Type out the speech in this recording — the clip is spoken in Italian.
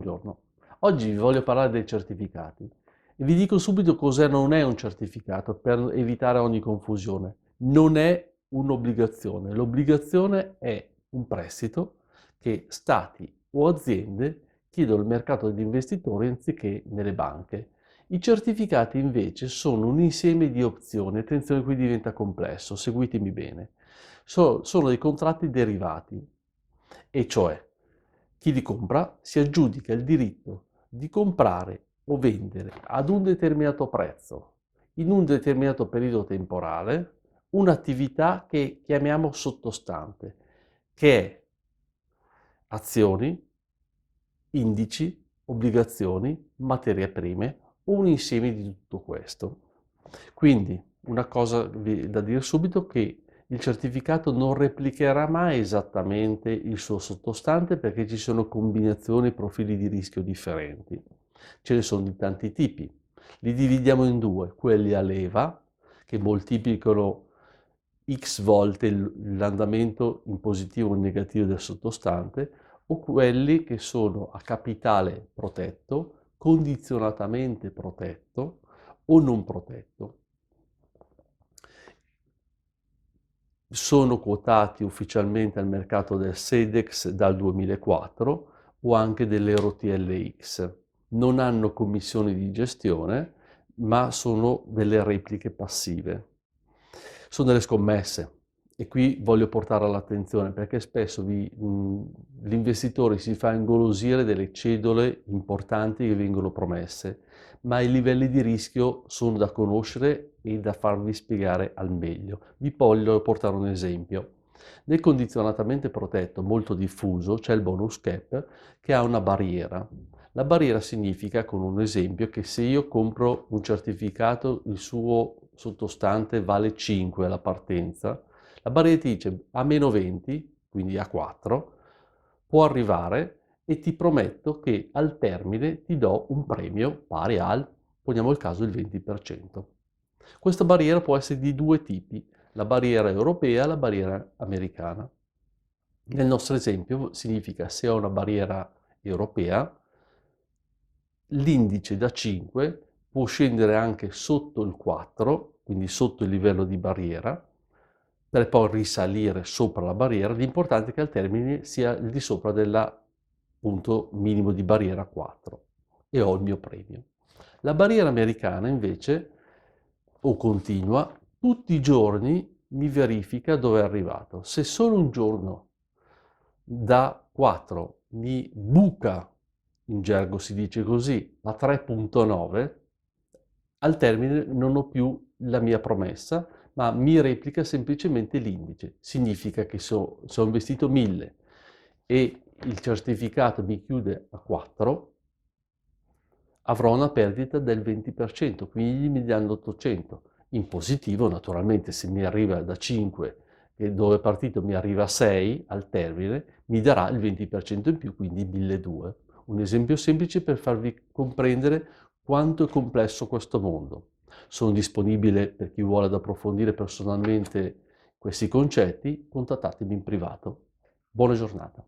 Buongiorno. Oggi vi voglio parlare dei certificati e vi dico subito cosa non è un certificato per evitare ogni confusione. Non è un'obbligazione. L'obbligazione è un prestito che stati o aziende chiedono al mercato degli investitori anziché nelle banche. I certificati invece sono un insieme di opzioni, attenzione qui diventa complesso, seguitemi bene. So, sono dei contratti derivati, e cioè chi li compra si aggiudica il diritto di comprare o vendere ad un determinato prezzo, in un determinato periodo temporale, un'attività che chiamiamo sottostante, che è azioni, indici, obbligazioni, materie prime o un insieme di tutto questo. Quindi una cosa da dire subito che il certificato non replicherà mai esattamente il suo sottostante perché ci sono combinazioni e profili di rischio differenti. Ce ne sono di tanti tipi. Li dividiamo in due, quelli a leva, che moltiplicano x volte l'andamento in positivo o in negativo del sottostante, o quelli che sono a capitale protetto, condizionatamente protetto o non protetto. Sono quotati ufficialmente al mercato del SEDEX dal 2004 o anche dell'EuroTLX. Non hanno commissioni di gestione, ma sono delle repliche passive. Sono delle scommesse e qui voglio portare all'attenzione perché spesso vi, mh, l'investitore si fa ingolosire delle cedole importanti che vengono promesse, ma i livelli di rischio sono da conoscere e da farvi spiegare al meglio. Vi voglio portare un esempio. Nel condizionatamente protetto molto diffuso c'è il bonus cap che ha una barriera. La barriera significa, con un esempio, che se io compro un certificato, il suo sottostante vale 5 alla partenza, la barriera ti dice a meno 20, quindi a 4, può arrivare e ti prometto che al termine ti do un premio pari al, poniamo il caso, il 20%. Questa barriera può essere di due tipi, la barriera europea e la barriera americana. Nel nostro esempio significa se ho una barriera europea, l'indice da 5 può scendere anche sotto il 4, quindi sotto il livello di barriera, per poi risalire sopra la barriera. L'importante è che al termine sia il di sopra della punto minimo di barriera 4 e ho il mio premio. La barriera americana invece o continua, tutti i giorni mi verifica dove è arrivato. Se solo un giorno da 4 mi buca, in gergo si dice così, a 3.9, al termine non ho più la mia promessa, ma mi replica semplicemente l'indice. Significa che so, se ho investito 1000 e il certificato mi chiude a 4, avrò una perdita del 20%, quindi mi danno 800. In positivo, naturalmente, se mi arriva da 5 e dove è partito mi arriva a 6 al termine, mi darà il 20% in più, quindi 1200. Un esempio semplice per farvi comprendere quanto è complesso questo mondo. Sono disponibile per chi vuole approfondire personalmente questi concetti, contattatemi in privato. Buona giornata.